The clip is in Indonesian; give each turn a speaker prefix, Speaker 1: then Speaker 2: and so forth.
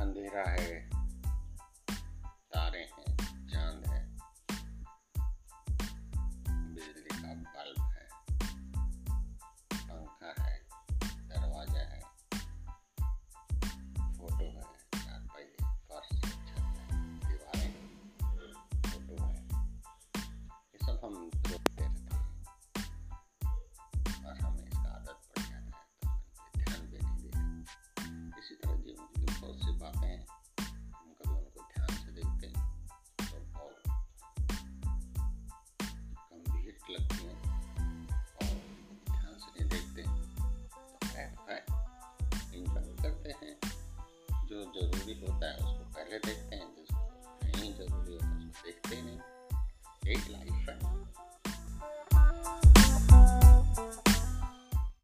Speaker 1: अंधेरा है। itu jauh di hotel